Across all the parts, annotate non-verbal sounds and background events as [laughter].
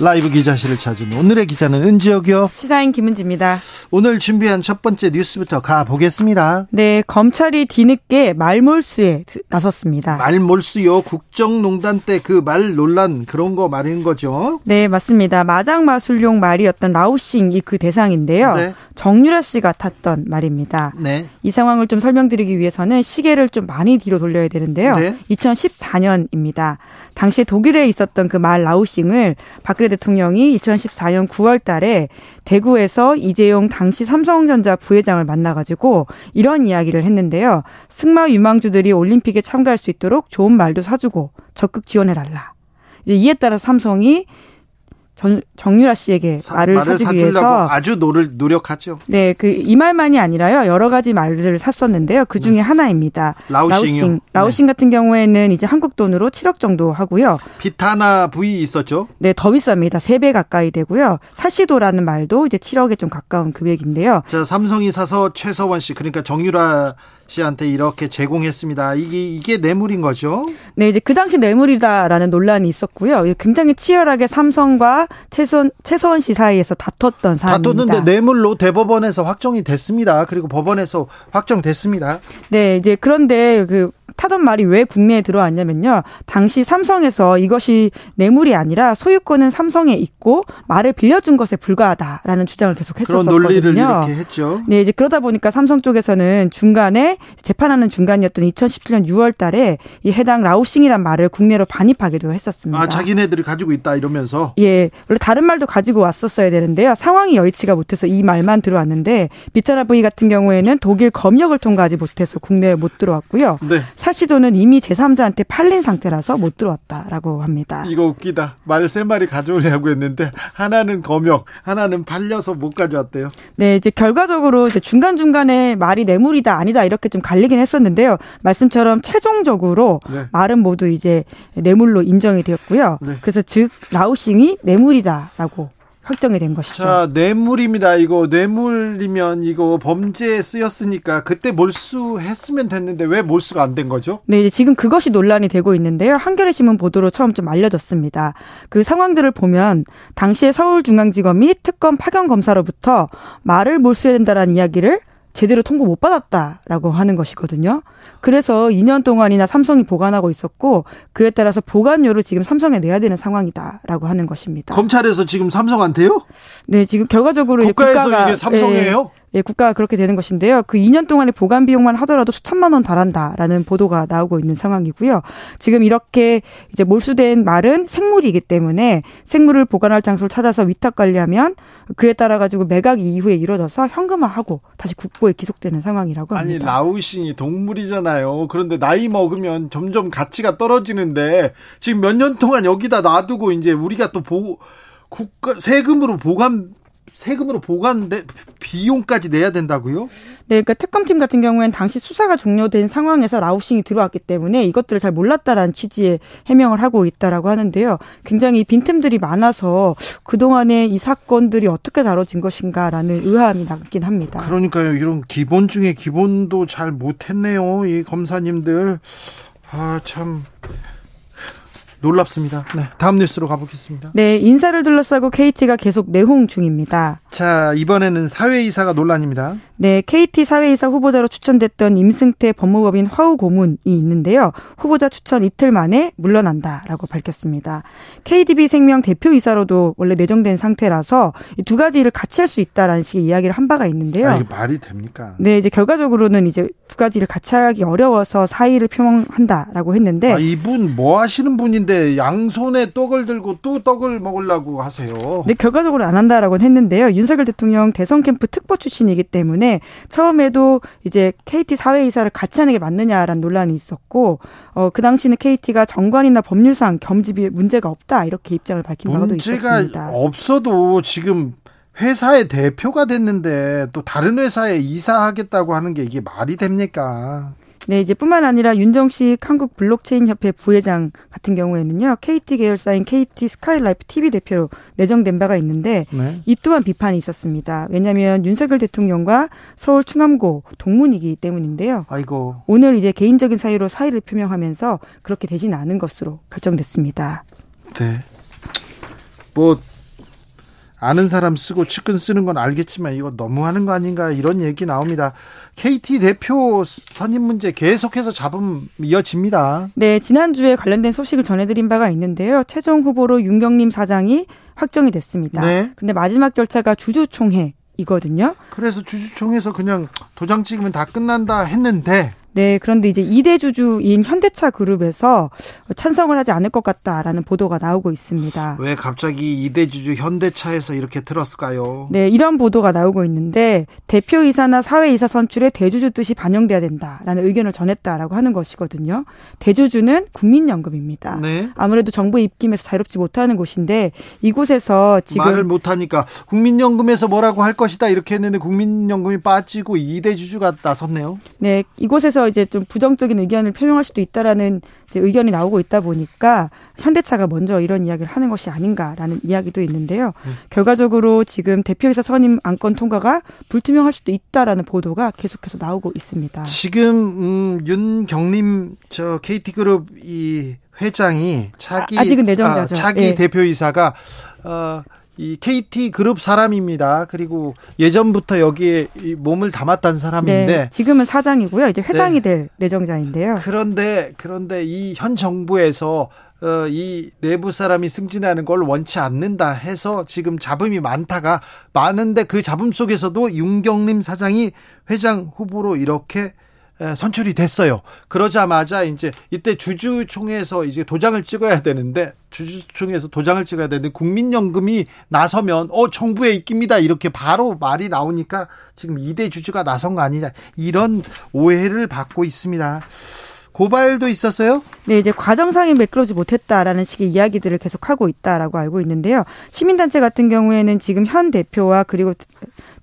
라이브 기자실을 찾은 오늘의 기자는 은지혁이요. 시사인 김은지입니다. 오늘 준비한 첫 번째 뉴스부터 가보겠습니다. 네, 검찰이 뒤늦게 말몰수에 나섰습니다. 말몰수요. 국정농단 때 그 말 논란 그런 거 말인 거죠? 네, 맞습니다. 마장 마술용 말이었던 라우싱이 그 대상인데요. 네. 정유라 씨가 탔던 말입니다. 네. 이 상황을 좀 설명드리기 위해서는 시계를 좀 많이 뒤로 돌려야 되는데요. 네. 2014년입니다. 당시 독일에 있었던 그 말 라우싱을 박근혜 대통령이 2014년 9월 달에 대구에서 이재용 당시 삼성전자 부회장을 만나가지고 이런 이야기를 했는데요. 승마 유망주들이 올림픽에 참가할 수 있도록 좋은 말도 사주고 적극 지원해달라. 이제 이에 따라 삼성이 정, 정유라 씨에게 사, 말을, 말을 사주기 위해서 아주 노를 노력하죠. 네, 그 이 말만이 아니라요 여러 가지 말들을 샀었는데요. 그 중에 네. 하나입니다. 라우싱, 라우싱, 라우싱 네. 같은 경우에는 이제 한국 돈으로 7억 정도 하고요. 비타나 부위 있었죠? 네, 더 비쌉니다. 3배 가까이 되고요. 사시도라는 말도 이제 7억에 좀 가까운 금액인데요. 자, 삼성이 사서 최서원 씨 그러니까 정유라 씨한테 이렇게 제공했습니다. 이게 이게 뇌물인 거죠? 네, 이제 그 당시 뇌물이다라는 논란이 있었고요. 굉장히 치열하게 삼성과 최선 최서원 씨 사이에서 다퉜던 사안입니다. 다퉜는데 뇌물로 대법원에서 확정이 됐습니다. 그리고 법원에서 확정됐습니다. 네, 이제 그런데 그 타던 말이 왜 국내에 들어왔냐면요. 당시 삼성에서 이것이 뇌물이 아니라 소유권은 삼성에 있고 말을 빌려준 것에 불과하다라는 주장을 계속 했었거든요. 그런 논리를 이렇게 했죠. 네, 이제 그러다 보니까 삼성 쪽에서는 중간에 재판하는 중간이었던 2017년 6월 달에 이 해당 라우싱이란 말을 국내로 반입하기도 했었습니다. 아, 자기네들이 가지고 있다 이러면서? 예. 원래 다른 말도 가지고 왔었어야 되는데요. 상황이 여의치가 못해서 이 말만 들어왔는데 비타나 V 같은 경우에는 독일 검역을 통과하지 못해서 국내에 못 들어왔고요. 네. 사시도는 이미 제3자한테 팔린 상태라서 못 들어왔다라고 합니다. 이거 웃기다. 말 세 마리 가져오려고 했는데 하나는 검역, 하나는 팔려서 못 가져왔대요. 네, 이제 결과적으로 이제 중간중간에 말이 뇌물이다 아니다 이렇게 좀 갈리긴 했었는데요. 말씀처럼 최종적으로 네. 말은 모두 이제 뇌물로 인정이 되었고요. 네. 그래서 즉 라우싱이 뇌물이다라고 확정이 된 것이죠. 자, 뇌물입니다. 이거 뇌물이면 이거 범죄에 쓰였으니까 그때 몰수했으면 됐는데 왜 몰수가 안 된 거죠? 네, 지금 그것이 논란이 되고 있는데요. 한겨레 신문 보도로 처음 좀 알려졌습니다. 그 상황들을 보면 당시에 서울중앙지검이 특검 파견 검사로부터 말을 몰수해야 된다라는 이야기를 제대로 통보 못 받았다라고 하는 것이거든요. 그래서 2년 동안이나 삼성이 보관하고 있었고 그에 따라서 보관료를 지금 삼성에 내야 되는 상황이다라고 하는 것입니다. 검찰에서 지금 삼성한테요? 네, 지금 결과적으로 국가에서 국가가, 이게 삼성이에요? 예, 예, 국가가 그렇게 되는 것인데요. 그 2년 동안의 보관 비용만 하더라도 수천만 원 달한다라는 보도가 나오고 있는 상황이고요. 지금 이렇게 이제 몰수된 말은 생물이기 때문에 생물을 보관할 장소를 찾아서 위탁 관리하면 그에 따라 가지고 매각 이후에 이루어져서 현금화하고 다시 국고에 기속되는 상황이라고 합니다. 아니 라우싱이 동물이잖아요. 그런데 나이 먹으면 점점 가치가 떨어지는데 지금 몇 년 동안 여기다 놔두고 이제 우리가 또 보, 국가 세금으로 보관 세금으로 보관 비용까지 내야 된다고요? 네, 그러니까 특검팀 같은 경우에는 당시 수사가 종료된 상황에서 라우싱이 들어왔기 때문에 이것들을 잘 몰랐다라는 취지의 해명을 하고 있다라고 하는데요. 굉장히 빈틈들이 많아서 그동안에 이 사건들이 어떻게 다뤄진 것인가라는 의아함이 남긴 합니다. 그러니까요. 이런 기본 중에 기본도 잘 못했네요. 이 검사님들. 아, 참. 놀랍습니다. 네, 다음 뉴스로 가보겠습니다. 네, 인사를 둘러싸고 KT가 계속 내홍 중입니다. 자, 이번에는 사회이사가 논란입니다. 네, KT 사회이사 후보자로 추천됐던 임승태 법무법인 화우 고문이 있는데요. 후보자 추천 이틀 만에 물러난다라고 밝혔습니다. KDB 생명 대표이사로도 원래 내정된 상태라서 두 가지 일을 같이 할 수 있다라는 식의 이야기를 한 바가 있는데요. 아, 이게 말이 됩니까? 네, 이제 결과적으로는 이제 두 가지 일을 같이 하기 어려워서 사의를 표명한다라고 했는데 아, 이분 뭐 하시는 분인데 양손에 떡을 들고 또 떡을 먹으려고 하세요. 네, 결과적으로 안 한다라고 했는데요. 윤석열 대통령 대선 캠프 특보 출신이기 때문에 때문에 처음에도 이제 KT 사회이사를 같이 하는 게 맞느냐라는 논란이 있었고 어, 그 당시는 KT가 정관이나 법률상 겸집이 문제가 없다 이렇게 입장을 밝힌 바가 있었습니다. 문제가 없어도 지금 회사의 대표가 됐는데 또 다른 회사에 이사하겠다고 하는 게 이게 말이 됩니까? 네, 이제 뿐만 아니라 윤정식 한국 블록체인 협회 부회장 같은 경우에는요, KT 계열사인 KT 스카이라이프 TV 대표로 내정된 바가 있는데, 네. 이 또한 비판이 있었습니다. 왜냐하면 윤석열 대통령과 서울 충암고 동문이기 때문인데요. 아이고. 오늘 이제 개인적인 사유로 사의를 표명하면서 그렇게 되진 않은 것으로 결정됐습니다. 네. 뭐 아는 사람 쓰고 측근 쓰는 건 알겠지만 이거 너무하는 거 아닌가 이런 얘기 나옵니다. KT 대표 선임 문제 계속해서 잡음 이어집니다. 네, 지난주에 관련된 소식을 전해드린 바가 있는데요. 최종 후보로 윤경림 사장이 확정이 됐습니다. 네. 근데 마지막 절차가 주주총회 이거든요. 그래서 주주총회에서 그냥 도장 찍으면 다 끝난다 했는데 네, 그런데 이제 이대 주주인 현대차 그룹에서 찬성을 하지 않을 것 같다라는 보도가 나오고 있습니다. 왜 갑자기 이대 주주 현대차에서 이렇게 틀었을까요? 네, 이런 보도가 나오고 있는데 대표이사나 사회이사 선출에 대주주 뜻이 반영돼야 된다라는 의견을 전했다라고 하는 것이거든요. 대주주는 국민연금입니다. 네. 아무래도 정부 입김에서 자유롭지 못하는 곳인데 이곳에서 지금 말을 못하니까 국민연금에서 뭐라고 할 것이다 이렇게 했는데 국민연금이 빠지고 이대 주주가 나섰네요. 네, 이곳에서 이제 좀 부정적인 의견을 표명할 수도 있다라는 의견이 나오고 있다 보니까 현대차가 먼저 이런 이야기를 하는 것이 아닌가라는 이야기도 있는데요. 음. 결과적으로 지금 대표이사 선임 안건 통과가 불투명할 수도 있다라는 보도가 계속해서 나오고 있습니다. 지금 음, 윤경림 저 KT그룹 이 회장이 자기 아, 직은 내정자죠. 아, 자기 예. 대표이사가 어, 이 KT 그룹 사람입니다. 그리고 예전부터 여기에 몸을 담았던 사람인데 네, 지금은 사장이고요. 이제 회장이 네. 될 내정자인데요. 그런데 그런데 이 현 정부에서 어, 이 내부 사람이 승진하는 걸 원치 않는다 해서 지금 잡음이 많다가 많은데 그 잡음 속에서도 윤경림 사장이 회장 후보로 이렇게 선출이 됐어요. 그러자마자 이제 이때 주주총회에서 이제 도장을 찍어야 되는데 주주총회에서 도장을 찍어야 되는데 국민연금이 나서면 어 정부에 있깁니다 이렇게 바로 말이 나오니까 지금 이대 주주가 나선 거 아니냐 이런 오해를 받고 있습니다. 고발도 있었어요? 네, 이제 과정상이 매끄러지 못했다라는 식의 이야기들을 계속하고 있다라고 알고 있는데요. 시민단체 같은 경우에는 지금 현 대표와 그리고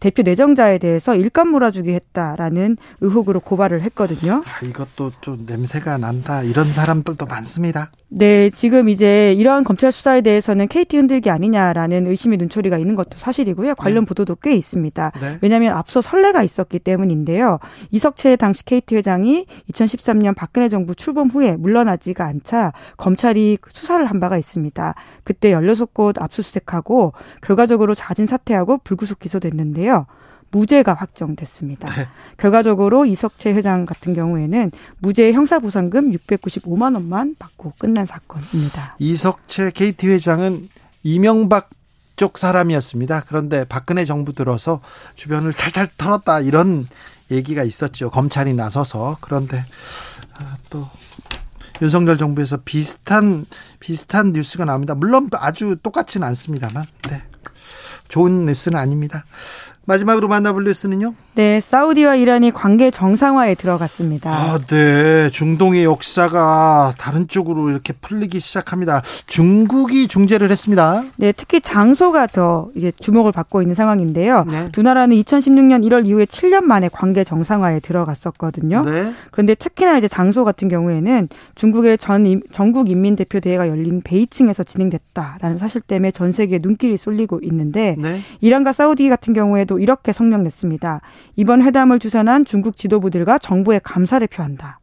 대표 내정자에 대해서 일감 몰아주기 했다라는 의혹으로 고발을 했거든요. 아, 이것도 좀 냄새가 난다. 이런 사람들도 많습니다. 네, 지금 이제 이러한 검찰 수사에 대해서는 KT 흔들기 아니냐라는 의심의 눈초리가 있는 것도 사실이고요. 관련 네. 보도도 꽤 있습니다. 네. 왜냐하면 앞서 선례가 있었기 때문인데요. 이석채 당시 KT 회장이 2013년 박근혜 정부 출범 후에 물러나지가 않자 검찰이 수사를 한 바가 있습니다. 그때 16곳 압수수색하고 결과적으로 자진 사퇴하고 불구속 기소됐는데요. 했는데요. 무죄가 확정됐습니다. 네. 결과적으로 이석채 회장 같은 경우에는 무죄 형사보상금 695만 원만 받고 끝난 사건입니다. 이석채 KT 회장은 이명박 쪽 사람이었습니다. 그런데 박근혜 정부 들어서 주변을 탈탈 털었다 이런 얘기가 있었죠. 검찰이 나서서 그런데 아, 또 윤석열 정부에서 비슷한 비슷한 뉴스가 나옵니다. 물론 아주 똑같지는 않습니다만, 네. 좋은 뉴스는 아닙니다. 마지막으로 만나볼 뉴스는요? 네, 사우디와 이란이 관계 정상화에 들어갔습니다. 아, 네. 중동의 역사가 다른 쪽으로 이렇게 풀리기 시작합니다. 중국이 중재를 했습니다. 네, 특히 장소가 더 이제 주목을 받고 있는 상황인데요. 네. 두 나라는 2016년 1월 이후에 7년 만에 관계 정상화에 들어갔었거든요. 네. 그런데 특히나 이제 장소 같은 경우에는 중국의 전 전국 인민 대표 대회가 열린 베이징에서 진행됐다라는 사실 때문에 전 세계에 눈길이 쏠리고 있는데 네. 이란과 사우디 같은 경우에도 또 이렇게 성명 냈습니다. 이번 회담을 주선한 중국 지도부들과 정부에 감사를 표한다.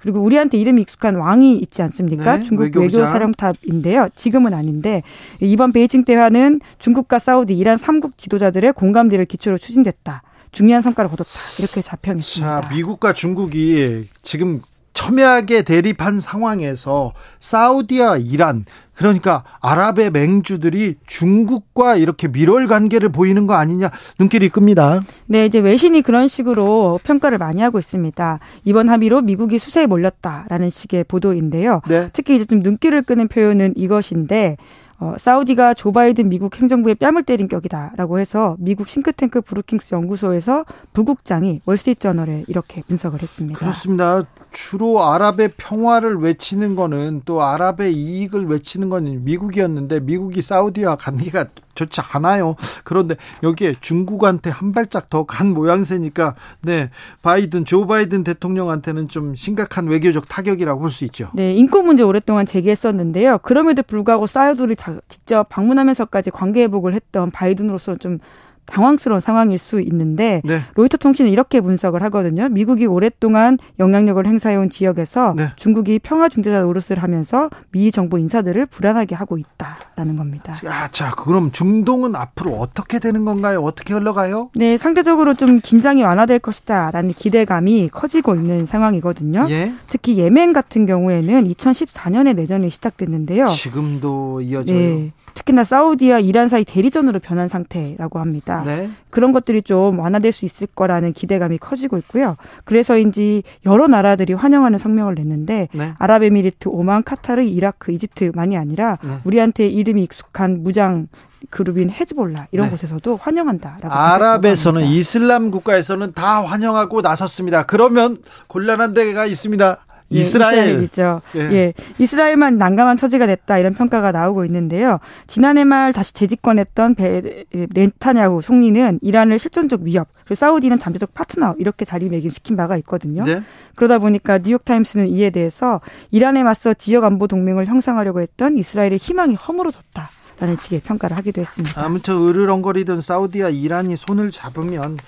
그리고 우리한테 이름이 익숙한 왕이 있지 않습니까? 네, 중국 외교 사령탑인데요. 지금은 아닌데 이번 베이징 대화는 중국과 사우디, 이란 3국 지도자들의 공감대를 기초로 추진됐다. 중요한 성과를 거뒀다. 이렇게 자평했습니다. 자, 미국과 중국이 지금 첨예하게 대립한 상황에서 사우디와 이란 그러니까 아랍의 맹주들이 중국과 이렇게 밀월 관계를 보이는 거 아니냐 눈길이 끕니다. 네, 이제 외신이 그런 식으로 평가를 많이 하고 있습니다. 이번 합의로 미국이 수세에 몰렸다라는 식의 보도인데요. 네. 특히 이제 좀 눈길을 끄는 표현은 이것인데 어, 사우디가 조 바이든 미국 행정부의 뺨을 때린 격이다라고 해서 미국 싱크탱크 브루킹스 연구소에서 부국장이 월스트리트저널에 이렇게 분석을 했습니다. 그렇습니다. 주로 아랍의 평화를 외치는 거는 또 아랍의 이익을 외치는 건 미국이었는데 미국이 사우디와 관계가 좋지 않아요. 그런데 여기에 중국한테 한 발짝 더 간 모양새니까 네 바이든 조 바이든 대통령한테는 좀 심각한 외교적 타격이라고 볼 수 있죠. 네 인권 문제 오랫동안 제기했었는데요. 그럼에도 불구하고 사우디를 직접 방문하면서까지 관계 회복을 했던 바이든으로서는 좀 당황스러운 상황일 수 있는데 네. 로이터 통신은 이렇게 분석을 하거든요. 미국이 오랫동안 영향력을 행사해온 지역에서 네. 중국이 평화 중재자 노릇을 하면서 미 정부 인사들을 불안하게 하고 있다라는 겁니다. 야, 자, 그럼 중동은 앞으로 어떻게 되는 건가요? 어떻게 흘러가요? 네, 상대적으로 좀 긴장이 완화될 것이다라는 기대감이 커지고 있는 상황이거든요. 예? 특히 예멘 같은 경우에는 2014년에 내전이 시작됐는데요. 지금도 이어져요. 네. 특히나 사우디와 이란 사이 대리전으로 변한 상태라고 합니다. 네. 그런 것들이 좀 완화될 수 있을 거라는 기대감이 커지고 있고요. 그래서인지 여러 나라들이 환영하는 성명을 냈는데 네. 아랍에미리트, 오만, 카타르, 이라크, 이집트만이 아니라 네. 우리한테 이름이 익숙한 무장 그룹인 헤즈볼라 이런 네. 곳에서도 환영한다라고 아랍에서는 이슬람 국가에서는 다 환영하고 나섰습니다. 그러면 곤란한 데가 있습니다. 예, 이스라엘. 이죠 예. 예. 이스라엘만 난감한 처지가 됐다 이런 평가가 나오고 있는데요. 지난해 말 다시 재집권했던 베, 렌타냐후 총리는 이란을 실존적 위협, 그리고 사우디는 잠재적 파트너 이렇게 자리매김시킨 바가 있거든요. 네. 그러다 보니까 뉴욕 타임스는 이에 대해서 이란에 맞서 지역 안보 동맹을 형성하려고 했던 이스라엘의 희망이 허물어졌다. 라는 식의 평가를 하기도 했습니다. 아무튼 으르렁거리던 사우디와 이란이 손을 잡으면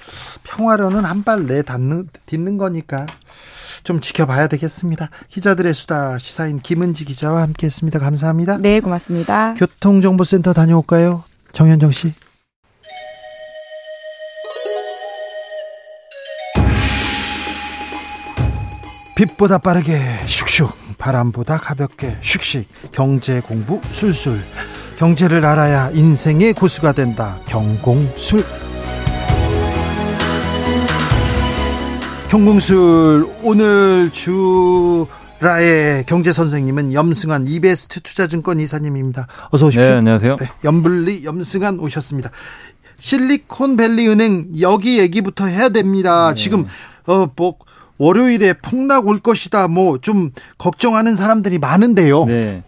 평화로는 한 발 내딛는 딛는 거니까 좀 지켜봐야 되겠습니다. 기자들의 수다 시사인 김은지 기자와 함께했습니다. 감사합니다. 네, 고맙습니다. 교통정보센터 다녀올까요? 정현정 씨. 빛보다 빠르게 슉슉 바람보다 가볍게 슉슉 경제 공부 술술 경제를 알아야 인생의 고수가 된다 경공술 경공술 오늘 주라의 경제 선생님은 염승환 이베스트 투자증권 이사님입니다. 어서 오십시오. 네, 안녕하세요. 네, 염블리 염승환 오셨습니다. 실리콘밸리 은행 여기 얘기부터 해야 됩니다. 네. 지금 어뭐 월요일에 폭락 올 것이다. 뭐 좀 걱정하는 사람들이 많은데요. 네.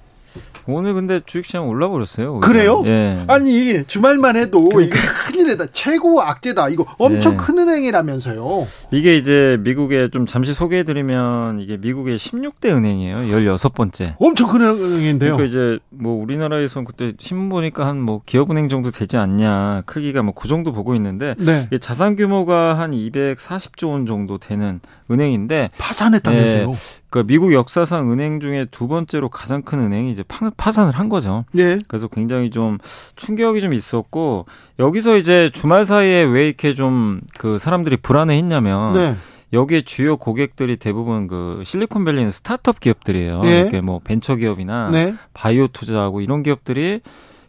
오늘 근데 주식시장 올라버렸어요. 오히려. 그래요? 예. 아니 주말만 해도 그러니까. 이게 큰일이다. 최고 악재다. 이거 엄청 네. 큰 은행이라면서요. 이게 이제 미국에 좀 잠시 소개해드리면 이게 미국의 16대 은행이에요. 16번째. 엄청 큰 은행인데요. 그러니까 이제 뭐 우리나라에서는 그때 신문 보니까 한 뭐 기업은행 정도 되지 않냐. 크기가 뭐 그 정도 보고 있는데 네. 자산 규모가 한 240조 원 정도 되는 은행인데 파산했다면서요. 네. 그러니까 미국 역사상 은행 중에 두 번째로 가장 큰 은행이 이제 파 산을 한 거죠. 네. 그래서 굉장히 좀 충격이 좀 있었고 여기서 이제 주말 사이에 왜 이렇게 좀 그 사람들이 불안해했냐면 네. 여기에 주요 고객들이 대부분 그 실리콘밸리는 스타트업 기업들이에요. 네. 이렇게 뭐 벤처 기업이나 네. 바이오 투자하고 이런 기업들이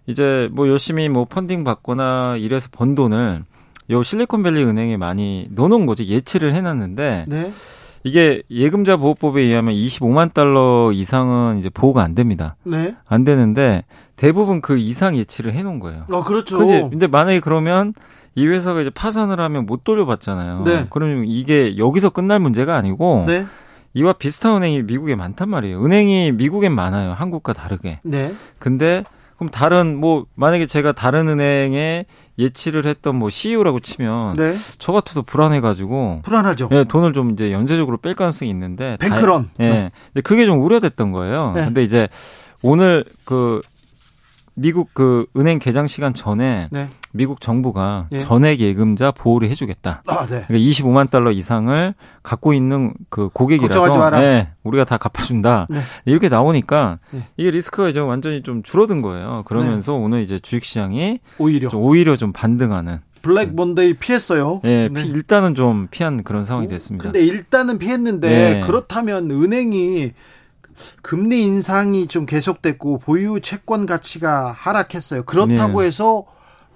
이제 뭐 열심히 뭐 펀딩 받거나 이래서 번 돈을 요 실리콘밸리 은행에 많이 넣어놓은 거지 예치를 해놨는데 네. 이게 예금자 보호법에 의하면 25만 달러 이상은 이제 보호가 안 됩니다. 네. 안 되는데 대부분 그 이상 예치를 해 놓은 거예요. 아 그렇죠. 근데, 근데 만약에 그러면 이 회사가 이제 파산을 하면 못 돌려받잖아요. 네. 그러면 이게 여기서 끝날 문제가 아니고 네. 이와 비슷한 은행이 미국에 많단 말이에요. 은행이 미국엔 많아요. 한국과 다르게. 네. 근데 그럼 다른 뭐 만약에 제가 다른 은행에 예치를 했던 뭐 CEO라고 치면 네. 저 같아도 불안해가지고 불안하죠. 예, 돈을 좀 이제 연쇄적으로 뺄 가능성이 있는데 뱅크런. 다, 예, 네. 근데 그게 좀 우려됐던 거예요. 네. 근데 이제 오늘 그 미국 그 은행 개장 시간 전에 네. 미국 정부가 예. 전액 예금자 보호를 해주겠다. 아, 네. 그러니까 25만 달러 이상을 갖고 있는 그 고객이라도 네, 우리가 다 갚아준다. 네. 이렇게 나오니까 네. 이게 리스크가 이제 완전히 좀 줄어든 거예요. 그러면서 네. 오늘 이제 주식시장이 오히려 좀 오히려 좀 반등하는. 블랙 먼데이 피했어요. 네, 네. 일단은 좀 피한 그런 상황이 됐습니다. 근데 일단은 피했는데 네. 그렇다면 은행이 금리 인상이 좀 계속됐고 보유 채권 가치가 하락했어요. 그렇다고 네. 해서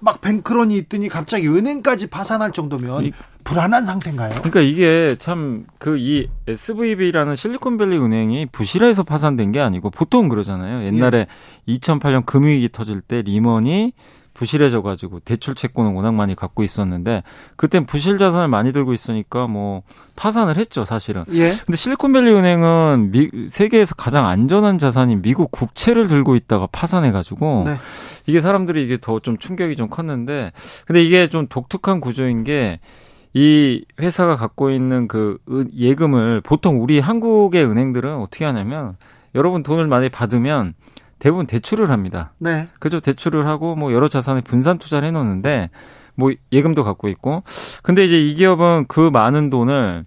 막 뱅크런이 있더니 갑자기 은행까지 파산할 정도면 이, 불안한 상태인가요? 그러니까 이게 참 그 이 SVB라는 실리콘밸리 은행이 부실해서 파산된 게 아니고 보통 그러잖아요. 옛날에 예. 2008년 금융위기 터질 때 리먼이 부실해져 가지고 대출 채권을 워낙 많이 갖고 있었는데 그땐 부실 자산을 많이 들고 있으니까 뭐 파산을 했죠, 사실은. 예. 근데 실리콘밸리 은행은 미, 세계에서 가장 안전한 자산인 미국 국채를 들고 있다가 파산해 가지고 네. 이게 사람들이 이게 더 좀 충격이 좀 컸는데 근데 이게 좀 독특한 구조인 게이 회사가 갖고 있는 그 예금을 보통 우리 한국의 은행들은 어떻게 하냐면 여러분 돈을 많이 받으면 대부분 대출을 합니다. 네. 그죠? 대출을 하고 뭐 여러 자산에 분산 투자를 해놓는데 뭐 예금도 갖고 있고 근데 이제 이 기업은 그 많은 돈을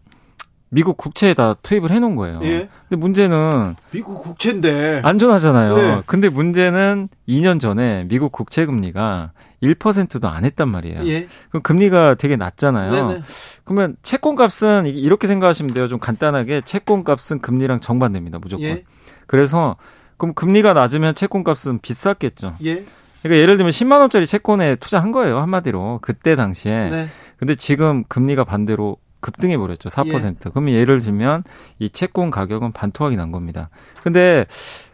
미국 국채에다 투입을 해놓은 거예요. 예. 근데 문제는 미국 국채인데 안전하잖아요. 네. 근데 문제는 2년 전에 미국 국채 금리가 1%도 안 했단 말이에요. 예. 그럼 금리가 되게 낮잖아요. 네네. 그러면 채권 값은 이렇게 생각하시면 돼요. 좀 간단하게 채권 값은 금리랑 정반대입니다. 무조건. 예. 그래서 그럼 금리가 낮으면 채권값은 비쌌겠죠. 예. 그러니까 예를 들면 10만 원짜리 채권에 투자한 거예요 한마디로 그때 당시에. 네. 근데 지금 금리가 반대로 급등해 버렸죠 4%. 예. 그러면 예를 들면 이 채권 가격은 반토막이 난 겁니다. 근데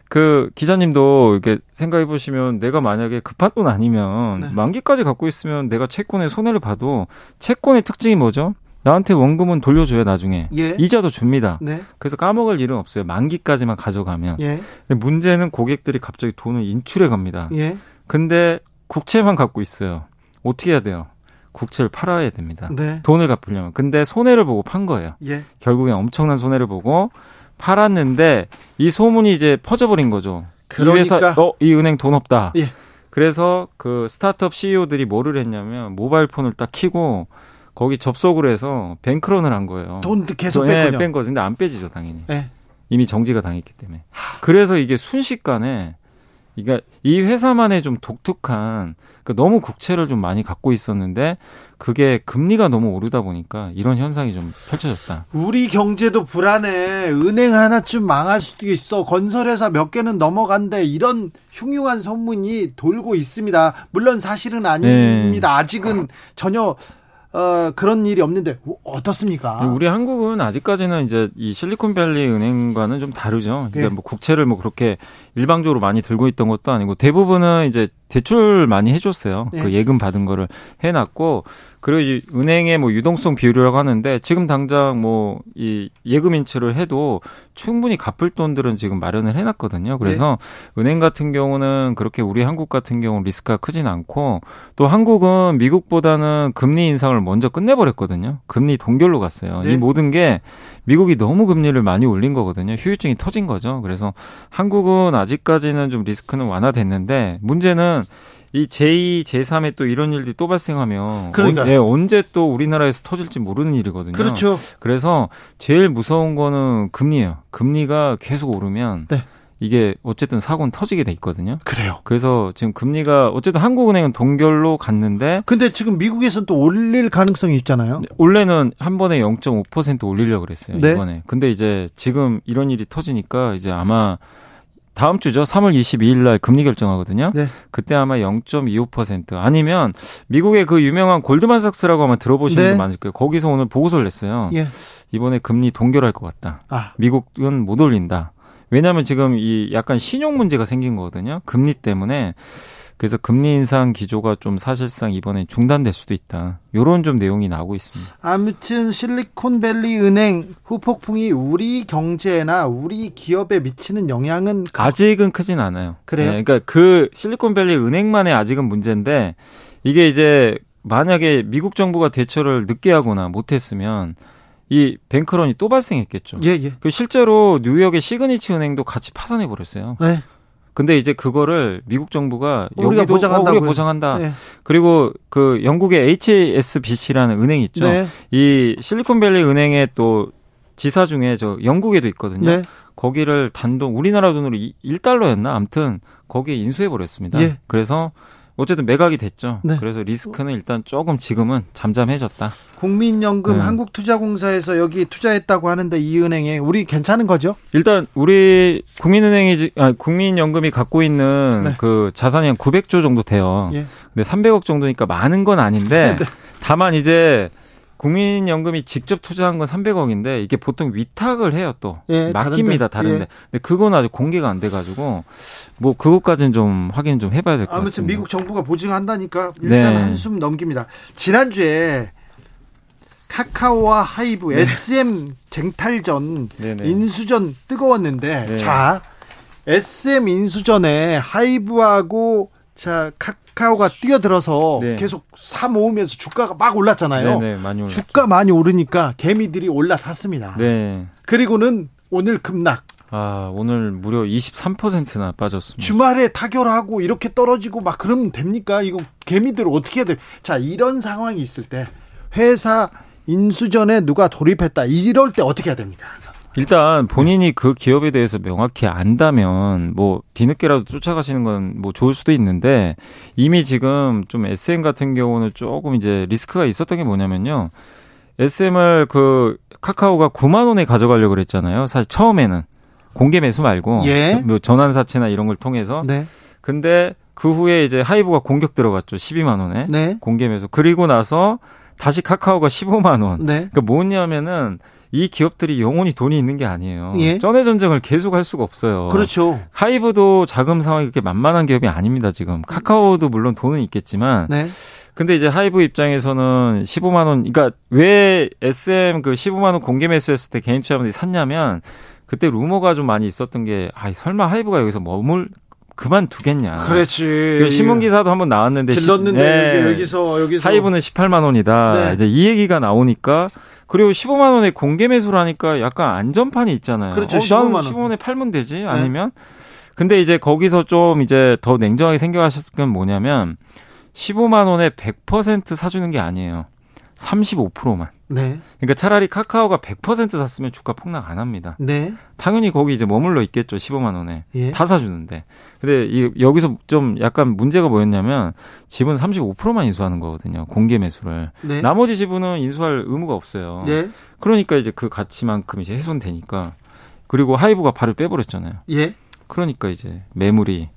그 기자님도 이렇게 생각해 보시면 내가 만약에 급한 돈 아니면 네. 만기까지 갖고 있으면 내가 채권에 손해를 봐도 채권의 특징이 뭐죠? 나한테 원금은 돌려줘요 나중에 예. 이자도 줍니다. 네. 그래서 까먹을 일은 없어요. 만기까지만 가져가면. 예. 근데 문제는 고객들이 갑자기 돈을 인출해 갑니다. 예. 근데 국채만 갖고 있어요. 어떻게 해야 돼요? 국채를 팔아야 됩니다. 네. 돈을 갚으려면. 근데 손해를 보고 판 거예요. 예. 결국엔 엄청난 손해를 보고 팔았는데 이 소문이 이제 퍼져버린 거죠. 그러니까. 이 회사, 어, 이 은행 돈 없다. 예. 그래서 그 스타트업 CEO들이 뭐를 했냐면 모바일 폰을 딱 키고 거기 접속을 해서 뱅크런을 한 거예요. 돈 계속 네, 뺀 거죠. 근데 안 빼지죠, 당연히. 네. 이미 정지가 당했기 때문에. 그래서 이게 순식간에 그러니까 이 회사만의 좀 독특한 그러니까 너무 국채를 좀 많이 갖고 있었는데 그게 금리가 너무 오르다 보니까 이런 현상이 좀 펼쳐졌다. 우리 경제도 불안해. 은행 하나쯤 망할 수도 있어. 건설회사 몇 개는 넘어간대. 이런 흉흉한 소문이 돌고 있습니다. 물론 사실은 아닙니다. 네. 아직은 [laughs] 전혀 어, 그런 일이 없는데 어떻습니까? 우리 한국은 아직까지는 이제 이 실리콘밸리 은행과는 좀 다르죠. 그러니까 네. 뭐 국채를 뭐 그렇게 일방적으로 많이 들고 있던 것도 아니고 대부분은 이제 대출 많이 해줬어요. 네. 그 예금 받은 거를 해놨고 그리고 이 은행의 뭐 유동성 비율이라고 하는데 지금 당장 뭐 이 예금 인출을 해도 충분히 갚을 돈들은 지금 마련을 해놨거든요. 그래서 네. 은행 같은 경우는 그렇게 우리 한국 같은 경우는 리스크가 크진 않고 또 한국은 미국보다는 금리 인상을 먼저 끝내버렸거든요. 금리 동결로 갔어요. 네. 이 모든 게 미국이 너무 금리를 많이 올린 거거든요. 휴유증이 터진 거죠. 그래서 한국은 아직까지는 좀 리스크는 완화됐는데 문제는 이 제2, 제3의 또 이런 일들이 또 발생하면 그러니까. 예, 언제 또 우리나라에서 터질지 모르는 일이거든요. 그렇죠. 그래서 제일 무서운 거는 금리예요. 금리가 계속 오르면 네. 이게 어쨌든 사고는 터지게 돼 있거든요. 그래요. 그래서 지금 금리가 어쨌든 한국은행은 동결로 갔는데 근데 지금 미국에서는 또 올릴 가능성이 있잖아요. 네, 원래는 한 번에 0.5% 올리려고 그랬어요. 네. 이번에. 근데 이제 지금 이런 일이 터지니까 이제 아마 다음 주죠. 3월 22일 날 금리 결정하거든요. 네. 그때 아마 0.25% 아니면 미국의 그 유명한 골드만삭스라고 아마 들어보시는 네. 분 많을 거예요. 거기서 오늘 보고서를 냈어요. 예. 이번에 금리 동결할 것 같다. 아. 미국은 못 올린다. 왜냐하면 지금 이 약간 신용 문제가 생긴 거거든요. 금리 때문에. 그래서 금리 인상 기조가 좀 사실상 이번에 중단될 수도 있다. 요런 좀 내용이 나오고 있습니다. 아무튼 실리콘밸리 은행 후폭풍이 우리 경제나 우리 기업에 미치는 영향은 아직은 크진 않아요. 그래요? 네, 그러니까 그 실리콘밸리 은행만의 아직은 문제인데 이게 이제 만약에 미국 정부가 대처를 늦게 하거나 못했으면 이 뱅크런이 또 발생했겠죠. 예, 예. 그 실제로 뉴욕의 시그니치 은행도 같이 파산해 버렸어요. 네. 근데 이제 그거를 미국 정부가 우리가 여기도 보장한다. 어, 우리가 보장한다. 네. 그리고 그 영국의 HSBC라는 은행 있죠. 네. 이 실리콘밸리 은행의 또 지사 중에 저 영국에도 있거든요. 네. 거기를 단독 우리나라 돈으로 1달러였나? 아무튼 거기에 인수해 버렸습니다. 예. 그래서 어쨌든 매각이 됐죠. 네. 그래서 리스크는 일단 조금 지금은 잠잠해졌다. 국민연금 네. 한국투자공사에서 여기 투자했다고 하는데 이 은행에 우리 괜찮은 거죠? 일단 우리 국민은행이 아, 국민연금이 갖고 있는 네. 그 자산이 한 900조 정도 돼요. 예. 근데 300억 정도니까 많은 건 아닌데 [laughs] 네. 다만 이제 국민연금이 직접 투자한 건 300억인데 이게 보통 위탁을 해요 또 예, 맡깁니다 다른데, 다른데. 예. 근데 그건 아직 공개가 안 돼가지고 뭐 그것까지는 좀 확인 좀 해봐야 될 것 같습니다. 아무튼 미국 정부가 보증한다니까 일단 네. 한숨 넘깁니다. 지난주에 카카오와 하이브 네. SM 쟁탈전 네네. 인수전 뜨거웠는데 네. 자 SM 인수전에 하이브하고 자 카 카오가 뛰어들어서 네. 계속 사 모으면서 주가가 막 올랐잖아요. 네네, 많이 주가 많이 오르니까 개미들이 올라탔습니다. 네. 그리고는 오늘 급락. 아, 오늘 무려 23%나 빠졌습니다. 주말에 타결하고 이렇게 떨어지고 막 그러면 됩니까? 이거 개미들 어떻게 해야 돼? 자, 이런 상황이 있을 때 회사 인수전에 누가 돌입했다. 이럴 때 어떻게 해야 됩니까? 일단 본인이 그 기업에 대해서 명확히 안다면 뭐 뒤늦게라도 쫓아가시는 건 뭐 좋을 수도 있는데 이미 지금 좀 SM 같은 경우는 조금 이제 리스크가 있었던 게 뭐냐면요. SM을 그 카카오가 9만 원에 가져가려고 그랬잖아요. 사실 처음에는 공개 매수 말고 예. 뭐 전환 사채나 이런 걸 통해서. 네. 근데 그 후에 이제 하이브가 공격 들어갔죠. 12만 원에 네. 공개 매수. 그리고 나서 다시 카카오가 15만 원. 네. 그러니까 뭐냐면은 이 기업들이 영원히 돈이 있는 게 아니에요. 예? 전의 전쟁을 계속 할 수가 없어요. 그렇죠. 하이브도 자금 상황이 그렇게 만만한 기업이 아닙니다, 지금. 카카오도 물론 돈은 있겠지만. 네. 근데 이제 하이브 입장에서는 15만 원, 그러니까 왜 SM 그 15만 원 공개 매수했을 때 개인 투자자분들이 샀냐면 그때 루머가 좀 많이 있었던 게, 아, 설마 하이브가 여기서 머물 그만두겠냐. 그렇지. 그 신문 기사도 한번 나왔는데 질렀는데 네. 여기서 여기서 하이브는 18만 원이다. 네. 이제 이 얘기가 나오니까 그리고 15만 원에 공개 매수를 하니까 약간 안전판이 있잖아요. 그렇죠. 어, 15만 원. 15원에 팔면 되지. 네. 아니면 근데 이제 거기서 좀 이제 더 냉정하게 생각하셨을 건 뭐냐면 15만 원에 100% 사주는 게 아니에요. 35%만. 네. 그러니까 차라리 카카오가 100% 샀으면 주가 폭락 안 합니다. 네. 당연히 거기 이제 머물러 있겠죠. 15만 원에. 예. 다 사주는데. 근데 이, 여기서 좀 약간 문제가 뭐였냐면 지분 35%만 인수하는 거거든요. 공개 매수를. 네. 나머지 지분은 인수할 의무가 없어요. 네. 그러니까 이제 그 가치만큼 이제 훼손되니까. 그리고 하이브가 발을 빼버렸잖아요. 예. 그러니까 이제 매물이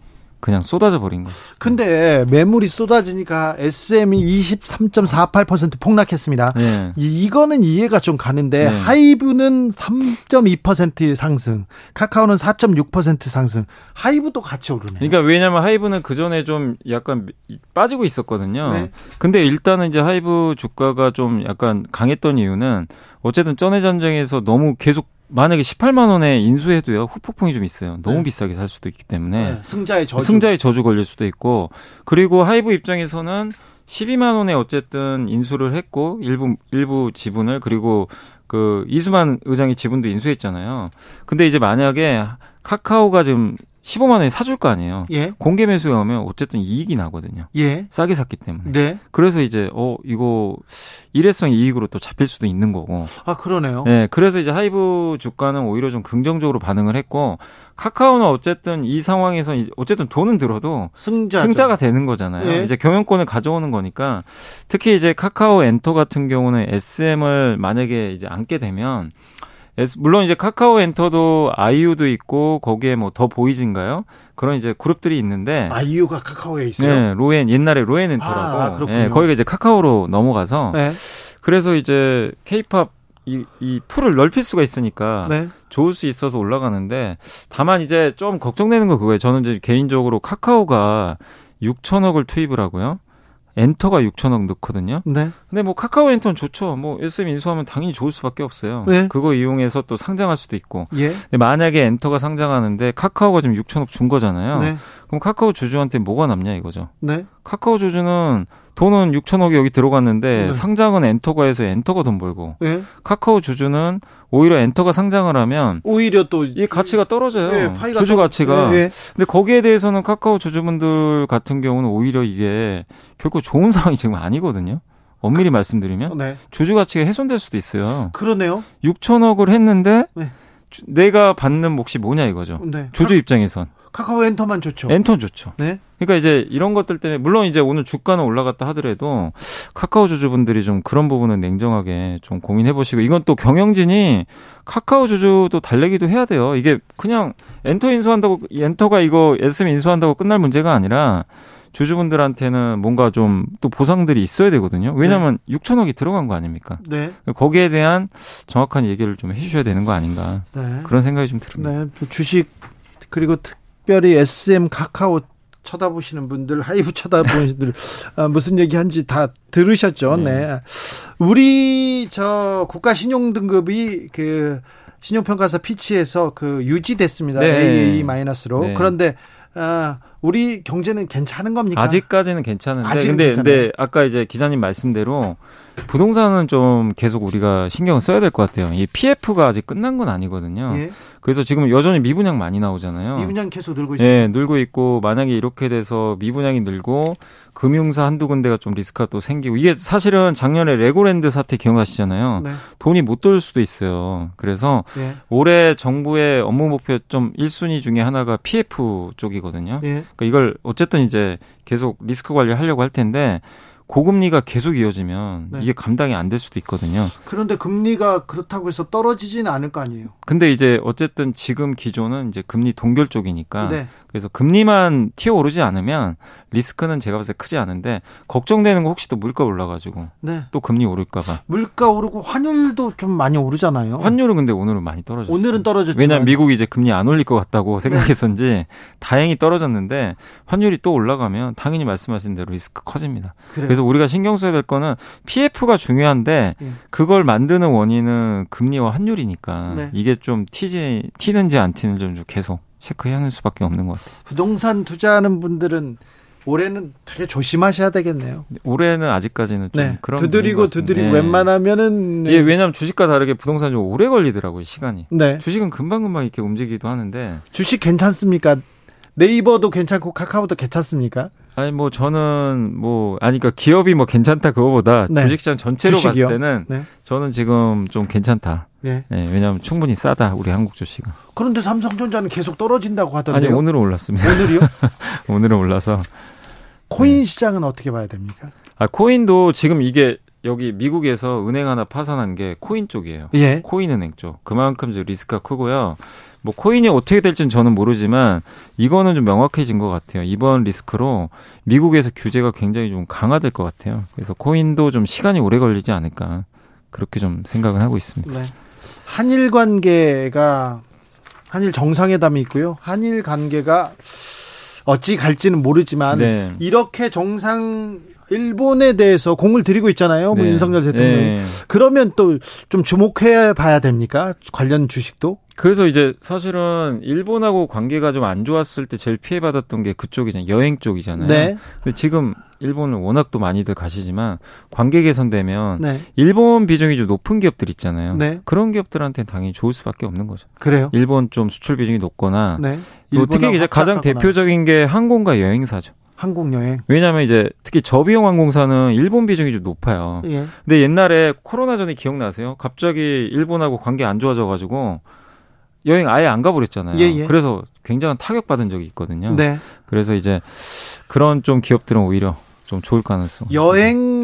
그냥 쏟아져 버린 거죠. 근데 매물이 쏟아지니까 SM이 23.48% 폭락했습니다. 네. 이, 거는 이해가 좀 가는데 네. 하이브는 3.2% 상승, 카카오는 4.6% 상승. 하이브도 같이 오르네. 그러니까 왜냐면 하이브는 그 전에 좀 약간 빠지고 있었거든요. 네. 근데 일단은 이제 하이브 주가가 좀 약간 강했던 이유는 어쨌든 전해 전쟁에서 너무 계속 만약에 18만 원에 인수해도요 후폭풍이 좀 있어요. 너무 네. 비싸게 살 수도 있기 때문에 네. 승자의 저주 승자의 저주 걸릴 수도 있고 그리고 하이브 입장에서는 12만 원에 어쨌든 인수를 했고 일부 일부 지분을 그리고 그 이수만 의장의 지분도 인수했잖아요. 근데 이제 만약에 카카오가 지금 15만 원에 사줄 거 아니에요. 예. 공개 매수에 오면 어쨌든 이익이 나거든요. 예. 싸게 샀기 때문에. 네. 그래서 이제 어 이거 일회성 이익으로 또 잡힐 수도 있는 거고. 아 그러네요. 네. 그래서 이제 하이브 주가는 오히려 좀 긍정적으로 반응을 했고 카카오는 어쨌든 이 상황에서 어쨌든 돈은 들어도 승자죠. 승자가 되는 거잖아요. 예. 이제 경영권을 가져오는 거니까 특히 이제 카카오 엔터 같은 경우는 SM을 만약에 이제 안게 되면 물론 이제 카카오 엔터도 아이유도 있고 거기에 뭐 더 보이즈인가요? 그런 이제 그룹들이 있는데 아이유가 카카오에 있어요. 네, 로엔 옛날에 로엔 엔터라고. 아, 네, 거기가 이제 카카오로 넘어가서 네. 그래서 이제 케이팝 이, 이 풀을 넓힐 수가 있으니까 네. 좋을 수 있어서 올라가는데 다만 이제 좀 걱정되는 거 그거예요. 저는 이제 개인적으로 카카오가 6천억을 투입을 하고요. 엔터가 6천억 넣거든요. 네. 근데 뭐 카카오 엔터는 좋죠. 뭐 SM 인수하면 당연히 좋을 수밖에 없어요. 네. 그거 이용해서 또 상장할 수도 있고. 예. 근데 만약에 엔터가 상장하는데 카카오가 지금 6천억 준 거잖아요. 네. 그럼 카카오 주주한테 뭐가 남냐 이거죠. 네. 카카오 주주는 돈은 6천억이 여기 들어갔는데 네. 상장은 엔터가 해서 엔터가 돈 벌고 네. 카카오 주주는 오히려 엔터가 상장을 하면 오히려 또 이 가치가 떨어져요. 네, 주주 가치가. 네, 네. 근데 거기에 대해서는 카카오 주주분들 같은 경우는 오히려 이게 결코 좋은 상황이 지금 아니거든요. 엄밀히 말씀드리면 네. 주주 가치가 훼손될 수도 있어요. 그러네요. 6천억을 했는데 내가 받는 몫이 뭐냐 이거죠. 주주 입장에선 카카오 엔터만 좋죠. 엔터 좋죠. 네. 그러니까 이제 이런 것들 때문에 물론 이제 오늘 주가는 올라갔다 하더라도 카카오 주주분들이 좀 그런 부분은 냉정하게 좀 고민해 보시고 이건 또 경영진이 카카오 주주도 달래기도 해야 돼요. 이게 그냥 엔터 인수한다고 엔터가 이거 SM 인수한다고 끝날 문제가 아니라 주주분들한테는 뭔가 좀 또 보상들이 있어야 되거든요. 왜냐하면 네. 6천억이 들어간 거 아닙니까? 네. 거기에 대한 정확한 얘기를 좀 해주셔야 되는 거 아닌가 네. 그런 생각이 좀 듭니다. 네. 주식 그리고 특 별히 SM 카카오 쳐다보시는 분들, 하이브 쳐다보시는 분들, [laughs] 아, 무슨 얘기 한지 다 들으셨죠? 네. 네. 우리, 저, 국가 신용등급이 그, 신용평가사 피치에서 그 유지됐습니다. 네. AA 마이너스로. 네. 그런데, 아, 우리 경제는 괜찮은 겁니까? 아직까지는 괜찮은데. 근데, 괜찮아요. 근데 아까 이제 기자님 말씀대로 부동산은 좀 계속 우리가 신경을 써야 될 것 같아요. 이 PF가 아직 끝난 건 아니거든요. 예. 그래서 지금 여전히 미분양 많이 나오잖아요. 미분양 계속 늘고 있어요. 네, 늘고 있고 만약에 이렇게 돼서 미분양이 늘고 금융사 한두 군데가 좀 리스크가 또 생기고 이게 사실은 작년에 레고랜드 사태 기억하시잖아요. 네. 돈이 못 돌 수도 있어요. 그래서 예. 올해 정부의 업무 목표 좀 1순위 중에 하나가 PF 쪽이거든요. 예. 그러니까 이걸 어쨌든 이제 계속 리스크 관리하려고 할 텐데 고금리가 계속 이어지면 네. 이게 감당이 안 될 수도 있거든요. 그런데 금리가 그렇다고 해서 떨어지지는 않을 거 아니에요. 근데 이제 어쨌든 지금 기조는 이제 금리 동결 쪽이니까 네. 그래서 금리만 튀어 오르지 않으면 리스크는 제가 봤을 때 크지 않은데 걱정되는 거 혹시 또 물가 올라가지고 네. 또 금리 오를까봐. 물가 오르고 환율도 좀 많이 오르잖아요. 환율은 근데 오늘은 많이 떨어졌어요. 오늘은 떨어졌죠. 왜냐하면 미국이 이제 금리 안 올릴 것 같다고 네. 생각했었는지 네. 다행히 떨어졌는데 환율이 또 올라가면 당연히 말씀하신 대로 리스크 커집니다. 그래요. 그래서 우리가 신경 써야 될 거는 PF가 중요한데 네. 그걸 만드는 원인은 금리와 환율이니까 네. 이게 좀 튀지 튀는지 안 튀는지 좀 계속 체크해야 하는 수밖에 없는 것 같아요. 부동산 투자하는 분들은 올해는 되게 조심하셔야 되겠네요. 올해는 아직까지는 좀 네. 그런 두드리고 두드리고 네. 웬만하면은 예, 왜냐하면 주식과 다르게 부동산 좀 오래 걸리더라고요 시간이. 네. 주식은 금방 금방 이렇게 움직이기도 하는데. 주식 괜찮습니까? 네이버도 괜찮고 카카오도 괜찮습니까? 아니 뭐 저는 뭐 아니 그러니까 기업이 뭐 괜찮다 그거보다 네. 주식시장 전체로 주식이요? 봤을 때는 네. 저는 지금 좀 괜찮다. 네. 네. 왜냐하면 충분히 싸다 우리 한국 주식은. 그런데 삼성전자는 계속 떨어진다고 하던데요. 아니 오늘은 올랐습니다. 오늘이요? [laughs] 오늘은 올라서. 코인 네. 시장은 어떻게 봐야 됩니까? 아 코인도 지금 이게 여기 미국에서 은행 하나 파산한 게 코인 쪽이에요. 예. 코인 은행 쪽. 그만큼 이제 리스크가 크고요. 뭐 코인이 어떻게 될지는 저는 모르지만 이거는 좀 명확해진 것 같아요. 이번 리스크로 미국에서 규제가 굉장히 좀 강화될 것 같아요. 그래서 코인도 좀 시간이 오래 걸리지 않을까 그렇게 좀 생각을 하고 있습니다. 네. 한일 관계가 한일 정상회담이 있고요. 한일 관계가 어찌 갈지는 모르지만 네. 이렇게 정상 일본에 대해서 공을 들이고 있잖아요. 뭐 네. 윤석열 대통령. 네. 그러면 또 좀 주목해 봐야 됩니까? 관련 주식도? 그래서 이제 사실은 일본하고 관계가 좀 안 좋았을 때 제일 피해받았던 게 그쪽이잖아요. 여행 쪽이잖아요. 네. 근데 지금 일본은 워낙 또 많이들 가시지만 관계 개선되면 네. 일본 비중이 좀 높은 기업들 있잖아요. 네. 그런 기업들한테는 당연히 좋을 수밖에 없는 거죠. 그래요? 일본 좀 수출 비중이 높거나 네. 뭐 특히 이제 가장 대표적인 게 항공과 여행사죠. 항공 여행. 왜냐하면 이제 특히 저비용 항공사는 일본 비중이 좀 높아요. 예. 근데 옛날에 코로나 전에 기억나세요? 갑자기 일본하고 관계 안 좋아져 가지고 여행 아예 안 가버렸잖아요. 예, 예. 그래서 굉장한 타격 받은 적이 있거든요. 네. 그래서 이제 그런 좀 기업들은 오히려 좀 좋을 가능성. 여행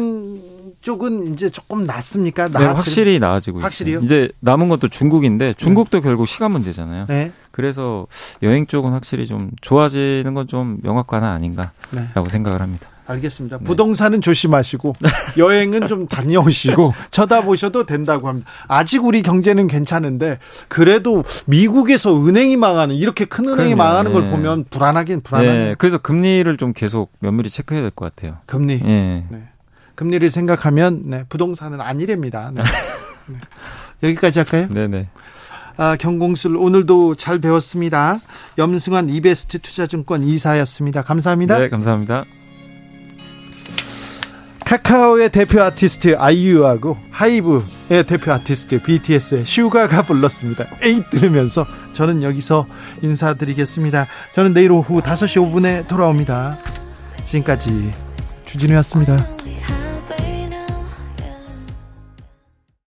쪽은 이제 조금 낫습니까? 네, 확실히 나아지고 확실히요? 있어요. 이제 남은 것도 중국인데 중국도 네. 결국 시간 문제잖아요. 네. 그래서 여행 쪽은 확실히 좀 좋아지는 건 좀 명확관은 아닌가라고 네. 생각을 합니다. 알겠습니다. 네. 부동산은 조심하시고 [laughs] 여행은 좀 다녀오시고 쳐다보셔도 된다고 합니다. 아직 우리 경제는 괜찮은데 그래도 미국에서 은행이 망하는 이렇게 큰 은행이 그럼요. 망하는 걸 네. 보면 불안하긴 불안하네요. 네. 그래서 금리를 좀 계속 면밀히 체크해야 될 것 같아요. 금리. 네. 금리를 생각하면 네, 부동산은 아니랍니다. 네. [laughs] 네. 여기까지 할까요? 네네. 아, 경공술 오늘도 잘 배웠습니다. 염승환 이베스트 투자증권 이사였습니다. 감사합니다. 네, 감사합니다. 카카오의 대표 아티스트 아이유하고 하이브의 대표 아티스트 BTS의 슈가가 불렀습니다. 에이 들으면서 저는 여기서 인사드리겠습니다. 저는 내일 오후 5시 5분에 돌아옵니다. 지금까지 주진우였습니다.